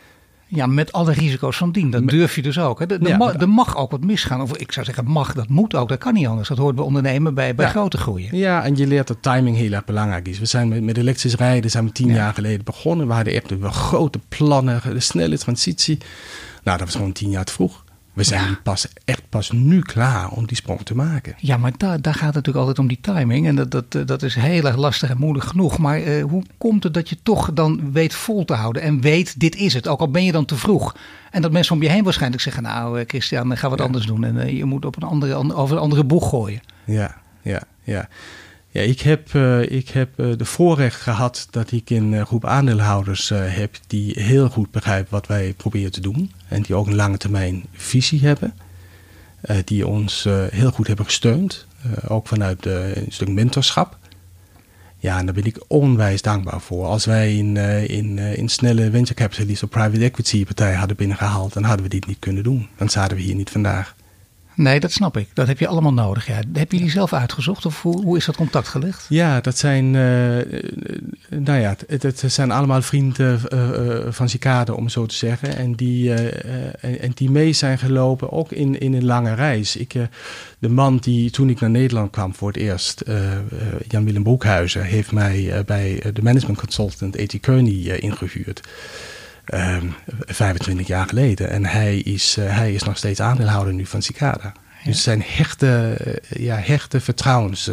Speaker 2: Ja, met alle risico's van dien. Dat durf je dus ook. Hè. Er, ja, mag, mag ook wat misgaan. Of ik zou zeggen, mag, dat moet ook. Dat kan niet anders. Dat hoort bij ondernemen bij, bij ja. grote groeien.
Speaker 3: Ja, en je leert dat timing heel erg belangrijk is. We zijn met, met elektrisch rijden zijn we tien ja. jaar geleden begonnen. We hadden echt we grote plannen, de snelle transitie. Nou, dat was gewoon tien jaar te vroeg. We zijn
Speaker 2: Ja.
Speaker 3: pas, echt pas nu klaar om die sprong te maken.
Speaker 2: Ja, maar daar, daar gaat het natuurlijk altijd om die timing. En dat, dat, eh, dat is heel erg lastig en moeilijk genoeg. Maar eh, hoe komt het dat je toch dan weet vol te houden en weet dit is het? Ook al ben je dan te vroeg. En dat mensen om je heen waarschijnlijk zeggen, nou eh, Christian, ga wat
Speaker 3: Ja.
Speaker 2: anders doen. En eh, je moet op een andere, an- over een andere boeg gooien.
Speaker 3: Ja, ja, ja. Ja, ik heb, eh, ik heb eh, de voorrecht gehad dat ik een eh, groep aandeelhouders heb die heel goed begrijpen wat wij proberen te doen. En die ook een lange termijn visie hebben. Die ons heel goed hebben gesteund. ook vanuit een stuk mentorschap. Ja, en daar ben ik onwijs dankbaar voor. Als wij in, in, in snelle venture capitalist of private equity partij hadden binnengehaald, dan hadden we dit niet kunnen doen. Dan zaten we hier niet vandaag.
Speaker 2: Nee, dat snap ik. Dat heb je allemaal nodig. Ja. Heb je die zelf uitgezocht of hoe, hoe is dat contact gelegd?
Speaker 3: Ja, dat zijn, eh, eh, nou ja, het, het zijn allemaal vrienden eh, van Cicade, om zo te zeggen. En die, en, en die mee zijn gelopen, ook in, in een lange reis. Ik, de man die toen ik naar Nederland kwam voor het eerst, Jan-Willem Broekhuizen, heeft mij bij de management consultant A.T. Kearney eh, ingehuurd. Ehm, 25 jaar geleden. En hij is, eh, hij is nog steeds aandeelhouder nu van Cicada. Dus zijn hechte, eh, ja, hechte vertrouwens.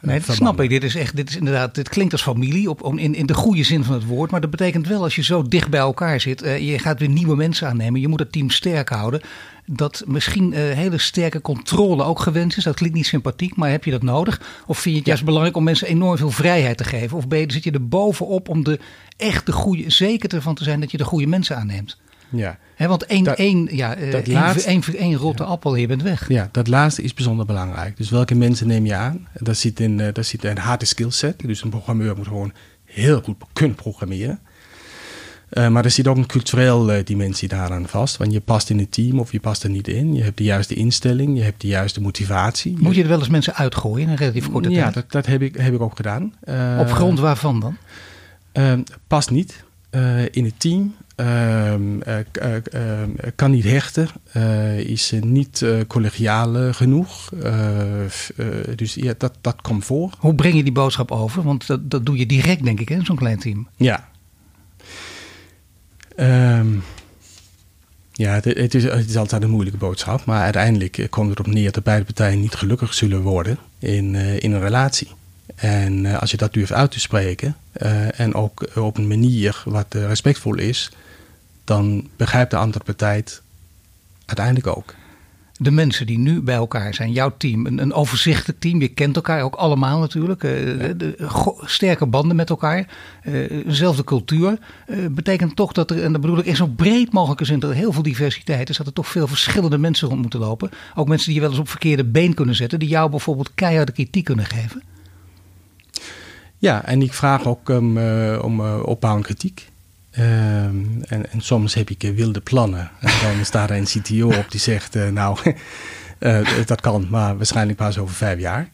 Speaker 3: Eh,
Speaker 2: Nee, dat snap ik. Dit is echt, dit is inderdaad, dit klinkt als familie op, om- in, in de goede zin van het woord. Maar dat betekent wel als je zo dicht bij elkaar zit, eh, je gaat weer nieuwe mensen aannemen. Je moet het team sterk houden. Dat misschien eh, hele sterke controle ook gewenst is. Dat klinkt niet sympathiek, maar heb je dat nodig? Of vind je het juist belangrijk om mensen enorm veel vrijheid te geven? Of ben je, zit je er bovenop om de echt de goede, zeker ervan te zijn dat je de goede mensen aanneemt?
Speaker 3: Ja.
Speaker 2: Hè, want één,
Speaker 3: Dat-
Speaker 2: één, ja, eh,
Speaker 3: dat
Speaker 2: één,
Speaker 3: laatste-
Speaker 2: één, één rotte appel je bent weg.
Speaker 3: ja, dat laatste is bijzonder belangrijk. Dus welke mensen neem je aan? Daar zit een, eh, daar zit een harde skillset. Dus een programmeur moet gewoon heel goed kunnen programmeren. Eh, maar er zit ook een cultureel eh, dimensie daaraan vast. Want je past in het team of je past er niet in. Je hebt de juiste instelling, je hebt de juiste motivatie.
Speaker 2: Moet je er wel eens mensen uitgooien in een relatief korte
Speaker 3: ja,
Speaker 2: tijd?
Speaker 3: dat, dat heb, ik, heb ik ook gedaan. Eh,
Speaker 2: Op grond waarvan dan?
Speaker 3: Ehm, past niet eh, in het team. Ehm, eh, eh, ehm, kan niet hechten. eh, is eh, niet eh, collegiaal eh, genoeg. Eh, eh, dus ja, dat, dat komt voor.
Speaker 2: Hoe breng je die boodschap over? Want dat, dat doe je direct, denk ik, hè, zo'n klein team.
Speaker 3: Ja. Ehm, ja, het, het, is, het is altijd een moeilijke boodschap. Maar uiteindelijk eh, komt het erop neer dat beide partijen niet gelukkig zullen worden in, eh, in een relatie. En eh, als je dat durft uit te spreken eh, en ook op een manier wat eh, respectvol is, dan begrijpt de andere partij het uiteindelijk ook.
Speaker 2: De mensen die nu bij elkaar zijn, jouw team, een, een overzichtelijk team. Je kent elkaar ook allemaal natuurlijk. eh, de- sterke banden met elkaar. eh, eenzelfde cultuur. eh, betekent toch dat er, en dat bedoel ik in zo breed mogelijke zin, dat er heel veel diversiteit is. Dat er toch veel verschillende mensen rond moeten lopen. Ook mensen die je wel eens op verkeerde been kunnen zetten. Die jou bijvoorbeeld keiharde kritiek kunnen geven.
Speaker 3: Ja, en ik vraag ook um, uh, om uh, opbouwende kritiek. Um, en, en, soms heb ik uh, wilde plannen. En dan staat er een CTO op die zegt: uh, Nou, dat kan, maar waarschijnlijk pas over vijf jaar.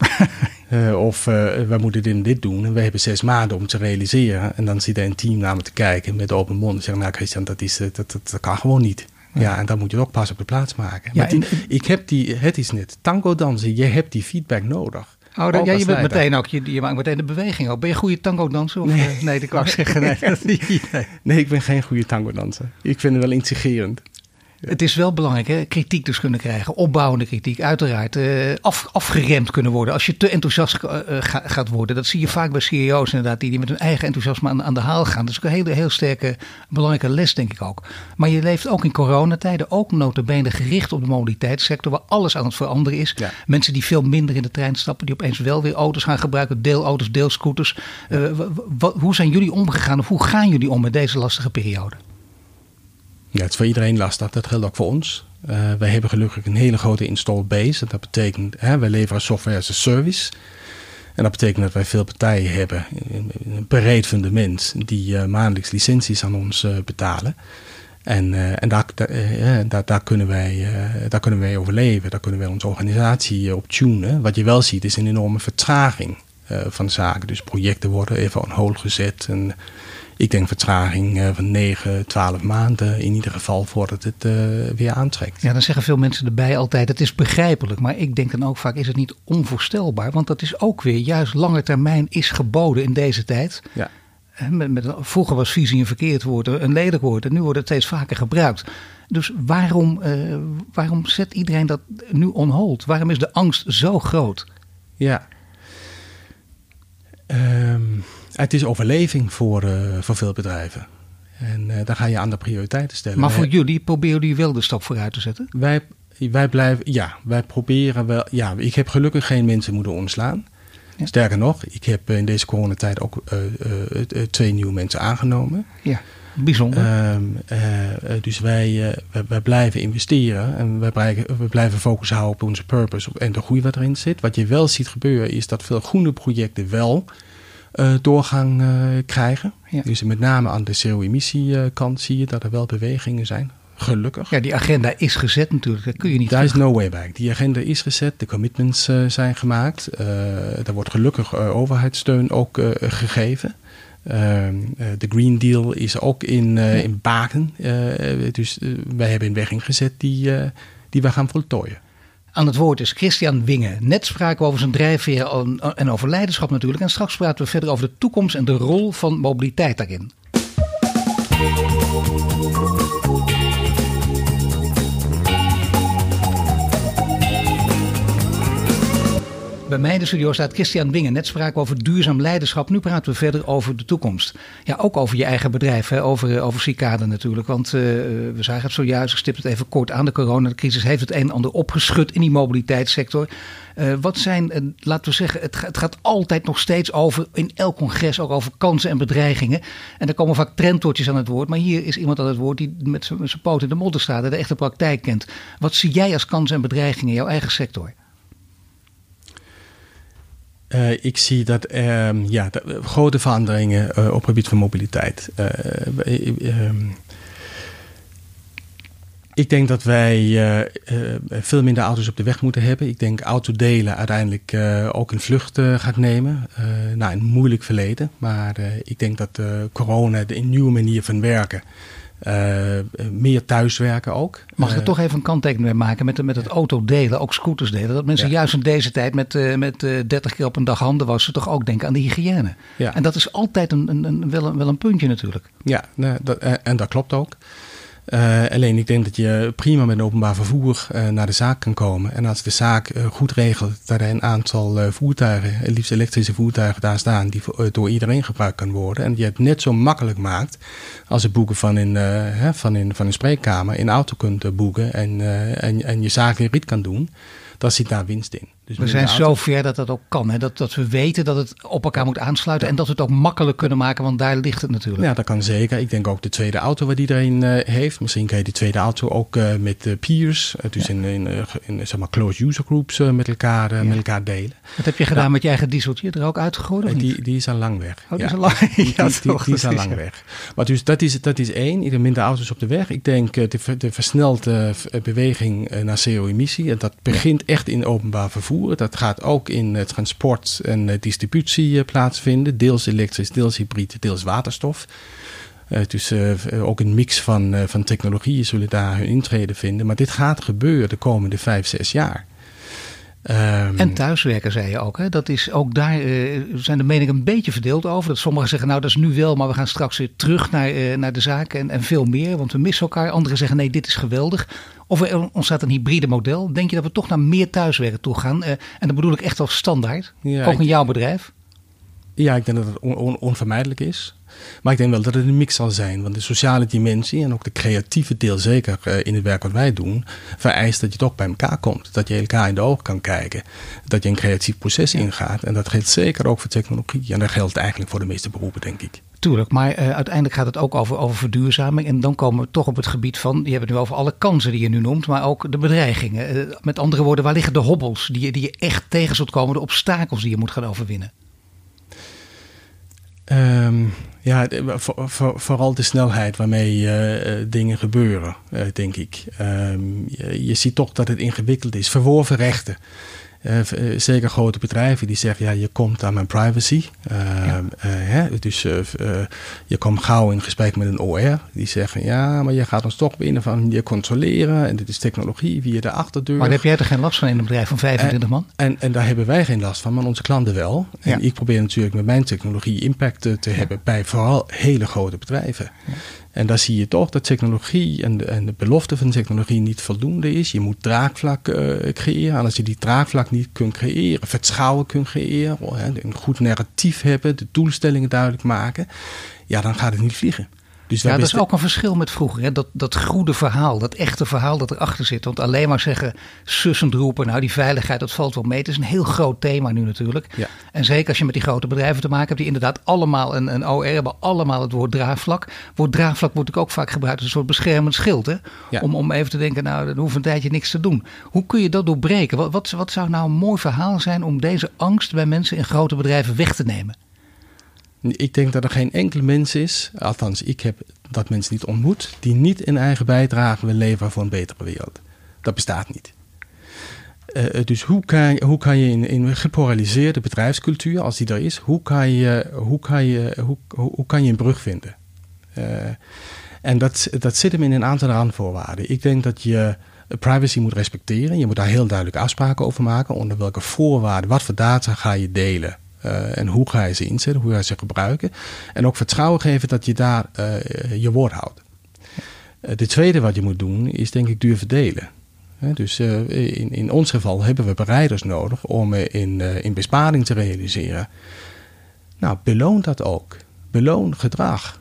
Speaker 3: of we moeten dit en dit doen. En we hebben zes maanden om te realiseren. En dan zit er een team naar me te kijken met open mond. En zeggen: Nou, Christian, dat, is, dat, dat, dat kan gewoon niet. Ja. en dan moet je ook pas op de plaats maken. Ja, maar die, ik heb die, het is net tango dansen. Je hebt die feedback nodig.
Speaker 2: Oh, dan, ja, je bent meteen ook, je, je maakt meteen de beweging ook. Ben je een goede tango danser? Of, nee. nee, dat kan ik zeggen. Nee.
Speaker 3: Nee. nee, ik ben geen goede tango danser. Ik vind het wel intrigerend.
Speaker 2: Het is wel belangrijk, hè? kritiek dus kunnen krijgen. Opbouwende kritiek, uiteraard. Uh, af, afgeremd kunnen worden. Als je te enthousiast uh, ga, gaat worden. Dat zie je vaak bij CEO's inderdaad. Die, die met hun eigen enthousiasme aan, aan de haal gaan. Dat is ook een hele heel sterke, belangrijke les denk ik ook. Maar je leeft ook in coronatijden. Ook notabene gericht op de mobiliteitssector. Waar alles aan het veranderen is.
Speaker 3: Ja.
Speaker 2: Mensen die veel minder in de trein stappen. Die opeens wel weer auto's gaan gebruiken. Deelauto's, deelscooters. Uh, hoe zijn jullie omgegaan? Of hoe gaan jullie om met deze lastige periode?
Speaker 3: Ja, het is voor iedereen lastig. Dat geldt ook voor ons. Uh, wij hebben gelukkig een hele grote install base. Dat betekent, hè, wij leveren software as a service. En dat betekent dat wij veel partijen hebben, een breed fundament, die uh, maandelijks licenties aan ons uh, betalen. En, en daar, daar, daar, kunnen wij, daar kunnen wij overleven. Daar kunnen wij onze organisatie op tunen. Wat je wel ziet is een enorme vertraging van zaken. Dus projecten worden even on hold gezet. En, ik denk vertraging van 9, 12 maanden in ieder geval voordat het uh, weer aantrekt.
Speaker 2: Ja, dan zeggen veel mensen erbij altijd, het is begrijpelijk. Maar ik denk dan ook vaak, is het niet onvoorstelbaar? Want dat is ook weer, juist lange termijn is geboden in deze tijd.
Speaker 3: Ja.
Speaker 2: Met, met, vroeger was visie een verkeerd woord, een lelijk woord. En nu wordt het steeds vaker gebruikt. Dus waarom, uh, waarom zet iedereen dat nu on hold? Waarom is de angst zo groot?
Speaker 3: Ja. Um, het is overleving voor, uh, voor veel bedrijven. En uh, daar ga je aan de prioriteiten stellen.
Speaker 2: Maar voor jullie proberen jullie wel de stap vooruit te zetten?
Speaker 3: Wij, wij blijven, ja, wij proberen wel. Ja, ik heb gelukkig geen mensen moeten ontslaan. Ja. Sterker nog, ik heb in deze coronatijd ook uh, uh, twee nieuwe mensen aangenomen.
Speaker 2: Ja, bijzonder.
Speaker 3: Um, dus wij, wij, wij, blijven investeren en wij blijven, we blijven focus houden op onze purpose en de groei wat erin zit. Wat je wel ziet gebeuren is dat veel groene projecten wel doorgang krijgen. Ja. Dus met name aan de CO-emissiekant zie je dat er wel bewegingen zijn. Gelukkig.
Speaker 2: Ja, die agenda is gezet natuurlijk. Dat kun je niet.
Speaker 3: Daar is no way back. Die agenda is gezet. De commitments uh, zijn gemaakt. Uh, daar wordt gelukkig uh, overheidssteun ook gegeven. Ehm, de Green Deal is ook in, in baken. dus wij hebben een weg ingezet die, die we gaan voltooien.
Speaker 2: Aan het woord is Christian Wingen. Net spraken we over zijn drijfveer en over leiderschap natuurlijk. En straks praten we verder over de toekomst en de rol van mobiliteit daarin. Bij mij in de studio staat Christian Wingen. Net spraken over duurzaam leiderschap. Nu praten we verder over de toekomst. Ja, ook over je eigen bedrijf, hè? Over, over Cicade natuurlijk. Want uh, we zagen het zojuist, ik stip het even kort aan. De coronacrisis heeft het een en ander opgeschud in die mobiliteitssector. Uh, wat zijn, laten we zeggen, het, het, gaat altijd nog steeds over, in elk congres, ook over kansen en bedreigingen. En er komen vaak trendwoordjes aan het woord. Maar hier is iemand aan het woord die met zijn poot in de modder staat en de echte praktijk kent. Wat zie jij als kansen en bedreigingen in jouw eigen sector?
Speaker 3: Uh, ik zie dat uh, ja, de, grote veranderingen uh, op het gebied van mobiliteit. Ehm, ik denk dat wij veel minder auto's op de weg moeten hebben. Ik denk autodelen uiteindelijk ook een vlucht gaat nemen. nou, een moeilijk verleden. Maar ik denk dat corona de nieuwe manier van werken meer thuiswerken ook.
Speaker 2: Mag ik er uh, toch even een kanttekening mee maken met, met het autodelen, ook scooters delen? Dat mensen ja. juist in deze tijd met, uh, met 30 keer op een dag handen wassen toch ook denken aan de hygiëne. Ja. En dat is altijd een, een, een, wel, een, wel een puntje natuurlijk.
Speaker 3: Ja, nou, dat, en dat klopt ook. Uh, alleen ik denk dat je prima met openbaar vervoer uh, naar de zaak kan komen. En als de zaak uh, goed regelt dat er een aantal voertuigen, liefst elektrische voertuigen daar staan, die door iedereen gebruikt kan worden. En je het net zo makkelijk maakt als het boeken van een, hè, van in, van een spreekkamer in auto kunt boeken en, en, en je zaak in rit kan doen. Dan zit daar winst in.
Speaker 2: Dus we zijn zo ver dat dat ook kan. Hè? Dat, dat we weten dat het op elkaar moet aansluiten. Ja. En dat we het ook makkelijk kunnen maken, want daar ligt het natuurlijk.
Speaker 3: Ja, dat kan zeker. Ik denk ook de tweede auto wat iedereen uh, heeft. Misschien kan je die tweede auto ook uh, met uh, peers. dus ja. in, in, in, zeg maar closed user groups met, elkaar, ja. met elkaar delen.
Speaker 2: Wat heb je gedaan met je eigen dieseltje? Er ook uitgegooid?
Speaker 3: die, die is al lang weg.
Speaker 2: Oh, die is al lang,
Speaker 3: die, die, die, die is al lang weg. Maar dus dat is, dat is één. Ieder minder auto's op de weg. Ik denk de, de versnelde beweging naar CO-emissie. En dat begint echt in openbaar vervoer. Dat gaat ook in het transport en distributie plaatsvinden. Deels elektrisch, deels hybride, deels waterstof. Dus ook een mix van, van technologieën zullen daar hun intrede vinden. Maar dit gaat gebeuren de komende vijf, zes jaar.
Speaker 2: Um, en thuiswerken, zei je ook. Hè? Dat is ook daar zijn de meningen een beetje verdeeld over. Dat sommigen zeggen, nou dat is nu wel, maar we gaan straks weer terug naar, naar de zaken en, en veel meer. Want we missen elkaar. Anderen zeggen, nee, dit is geweldig. Of er ontstaat een hybride model. Denk je dat we toch naar meer thuiswerken toe gaan? Uh, en dat bedoel ik echt als standaard. Ja, ook in jouw bedrijf.
Speaker 3: Ja, ik denk dat het on on onvermijdelijk is. Maar ik denk wel dat het een mix zal zijn. Want de sociale dimensie en ook de creatieve deel, zeker uh, in het werk wat wij doen, vereist dat je toch bij elkaar komt. Dat je elkaar in de ogen kan kijken. Dat je een creatief proces ja. ingaat. En dat geldt zeker ook voor technologie. En dat geldt eigenlijk voor de meeste beroepen, denk ik.
Speaker 2: Tuurlijk, maar uh, uiteindelijk gaat het ook over, over verduurzaming. En dan komen we toch op het gebied van, je hebt het nu over alle kansen die je nu noemt, maar ook de bedreigingen. Uh, met andere woorden, waar liggen de hobbels die je, die je echt tegen zult komen, de obstakels die je moet gaan overwinnen?
Speaker 3: Um, ja, voor, voor, vooral de snelheid waarmee uh, dingen gebeuren, denk ik. Je, je, ziet toch dat het ingewikkeld is. Verworven rechten. Uh, zeker grote bedrijven die zeggen, ja, je komt aan mijn privacy. Uh, ja. hè, dus je komt gauw in gesprek met een OR. Die zeggen, ja, maar je gaat ons toch op een of andere manier controleren. En dit is technologie via de achterdeur.
Speaker 2: Maar daar heb jij er geen last van in een bedrijf van 25 man?
Speaker 3: En, en daar hebben wij geen last van, maar onze klanten wel. En ja. ik probeer natuurlijk met mijn technologie impact te, te hebben bij vooral hele grote bedrijven. En daar zie je toch dat technologie en de, en de belofte van technologie niet voldoende is. Je moet draagvlak uh, creëren. En als je die draagvlak niet kunt creëren, vertrouwen kunt creëren, een goed narratief hebben, de doelstellingen duidelijk maken, ja, dan gaat het niet vliegen.
Speaker 2: Dus ja, dat is ook een verschil met vroeger. Hè? Dat, dat goede verhaal, dat echte verhaal dat erachter zit. Want alleen maar zeggen, sussend roepen, nou die veiligheid, dat valt wel mee. Het is een heel groot thema nu natuurlijk. Ja. En zeker als je met die grote bedrijven te maken hebt, die inderdaad allemaal een, een OR hebben, allemaal het woord draagvlak. Woord draagvlak wordt ook vaak gebruikt als een soort beschermend schild. Hè? Om, om even te denken, nou dan hoeft een tijdje niks te doen. Hoe kun je dat doorbreken? Wat, wat, wat zou nou een mooi verhaal zijn om deze angst bij mensen in grote bedrijven weg te nemen?
Speaker 3: Ik denk dat er geen enkele mens is, althans ik heb dat mensen niet ontmoet, die niet een eigen bijdrage wil leveren voor een betere wereld. Dat bestaat niet. Uh, dus hoe kan, hoe kan je in, een gepolariseerde bedrijfscultuur, als die er is, hoe kan je, hoe kan je, hoe, hoe kan je een brug vinden? Uh, en dat, dat zit hem in een aantal randvoorwaarden. Ik denk dat je privacy moet respecteren. Je moet daar heel duidelijk afspraken over maken. Onder welke voorwaarden, wat voor data ga je delen? Uh, en hoe ga je ze inzetten, hoe ga je ze gebruiken. En ook vertrouwen geven dat je daar uh, je woord houdt. Uh, de tweede wat je moet doen is denk ik durven delen. dus in, in ons geval hebben we bereiders nodig om in, in besparing te realiseren. Nou, beloon dat ook. Beloon gedrag.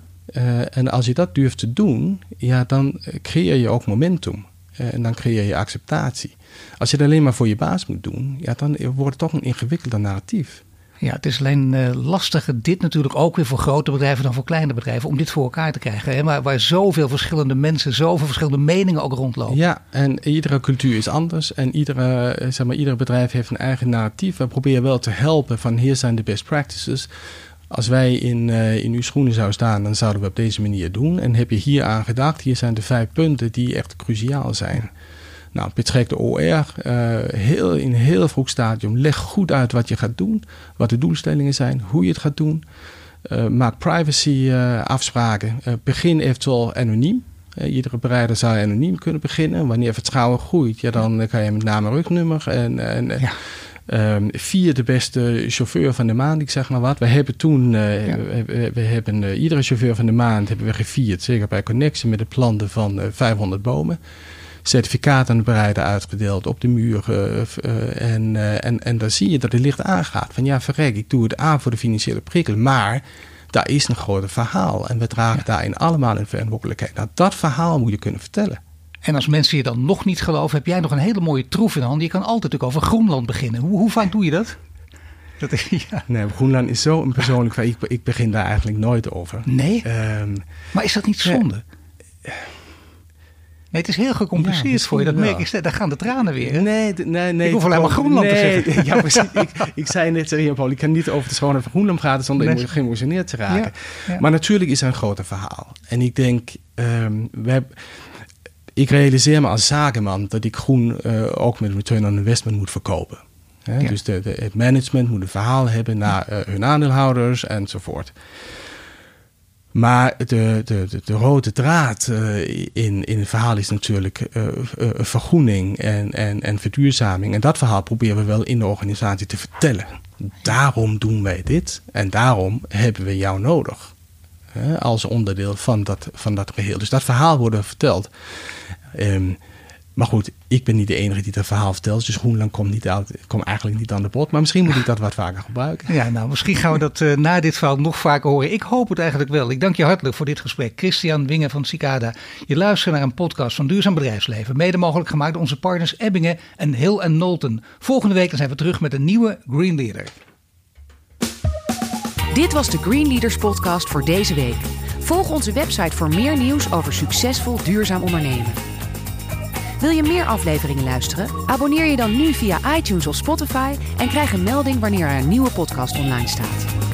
Speaker 3: en als je dat durft te doen, ja, dan creëer je ook momentum. en dan creëer je acceptatie. Als je het alleen maar voor je baas moet doen, ja, dan wordt het toch een ingewikkelder narratief.
Speaker 2: Ja, het is alleen uh, lastiger dit natuurlijk ook weer voor grote bedrijven dan voor kleine bedrijven om dit voor elkaar te krijgen. Hè? Waar, waar zoveel verschillende mensen, zoveel verschillende meningen ook rondlopen.
Speaker 3: Ja, en iedere cultuur is anders en iedere, eh, zeg maar, ieder bedrijf heeft een eigen narratief. We proberen wel te helpen van hier zijn de best practices. Als wij in, uh, in uw schoenen zouden staan, dan zouden we op deze manier doen. En heb je hier aan gedacht, hier zijn de vijf punten die echt cruciaal zijn. Nou, betrek de OR uh, heel, in een heel vroeg stadium. Leg goed uit wat je gaat doen, wat de doelstellingen zijn, hoe je het gaat doen. Uh, maak privacy uh, afspraken. begin eventueel anoniem. iedere bereider zou anoniem kunnen beginnen. Wanneer vertrouwen groeit, ja, dan kan je met naam en rugnummer. En, en ja. Um, vier de beste chauffeur van de maand, ik zeg maar wat. We hebben toen, uh, ja. we, we, hebben uh, iedere chauffeur van de maand hebben we gevierd, zeker bij Connectie, met het planten van uh, 500 bomen certificaten bereiden uitgedeeld op de muur. Uh, en, uh, en, en dan zie je dat het licht aangaat. Van ja, verrek, ik doe het aan voor de financiële prikkel. Maar daar is een groot verhaal. En we dragen ja. daarin allemaal een verantwoordelijkheid. Nou, dat verhaal moet je kunnen vertellen.
Speaker 2: En als mensen je dan nog niet geloven, heb jij nog een hele mooie troef in handen. Je kan altijd natuurlijk over Groenland beginnen. Hoe, hoe vaak doe je dat?
Speaker 3: dat ja. Nee, Groenland is zo een persoonlijk... ik, ik begin daar eigenlijk nooit over.
Speaker 2: Nee? Um, maar is dat niet zonde? Nee, het is heel gecompliceerd voor je. Dat merk ik. Daar gaan de tranen weer.
Speaker 3: Nee, nee, nee.
Speaker 2: Ik hoef alleen maar Groenland nee, te zeggen.
Speaker 3: Ja, precies. ik, ik zei net, ja, Paul, ik kan niet over de schone van Groenland praten zonder nee. geëmotioneerd te raken. Ja, ja. Maar natuurlijk is er een groter verhaal. En ik denk, um, we hebben ik realiseer me als zakenman dat ik groen uh, ook met return on investment moet verkopen. Ja. Dus de, de, het management moet een verhaal hebben naar uh, hun aandeelhouders enzovoort. Maar de, de, de, de rode draad uh, in, in het verhaal is natuurlijk uh, uh, vergroening en, en, en verduurzaming. En dat verhaal proberen we wel in de organisatie te vertellen. Daarom doen wij dit en daarom hebben we jou nodig. als onderdeel van dat, van dat geheel. Dus dat verhaal wordt verteld. Um, maar goed, ik ben niet de enige die dat verhaal vertelt. Dus Groenland komt, niet uit, komt eigenlijk niet aan de bod. Maar misschien moet ik dat wat vaker gebruiken.
Speaker 2: Ja, nou, misschien gaan we dat uh, na dit verhaal nog vaker horen. Ik hoop het eigenlijk wel. Ik dank je hartelijk voor dit gesprek. Christian Wingen van Cicada. Je luistert naar een podcast van Duurzaam Bedrijfsleven. Mede mogelijk gemaakt door onze partners Ebbingen en Hill en Nolten. Volgende week zijn we terug met een nieuwe Green Leader.
Speaker 1: Dit was de Green Leaders podcast voor deze week. Volg onze website voor meer nieuws over succesvol duurzaam ondernemen. Wil je meer afleveringen luisteren? Abonneer je dan nu via iTunes of Spotify en krijg een melding wanneer er een nieuwe podcast online staat.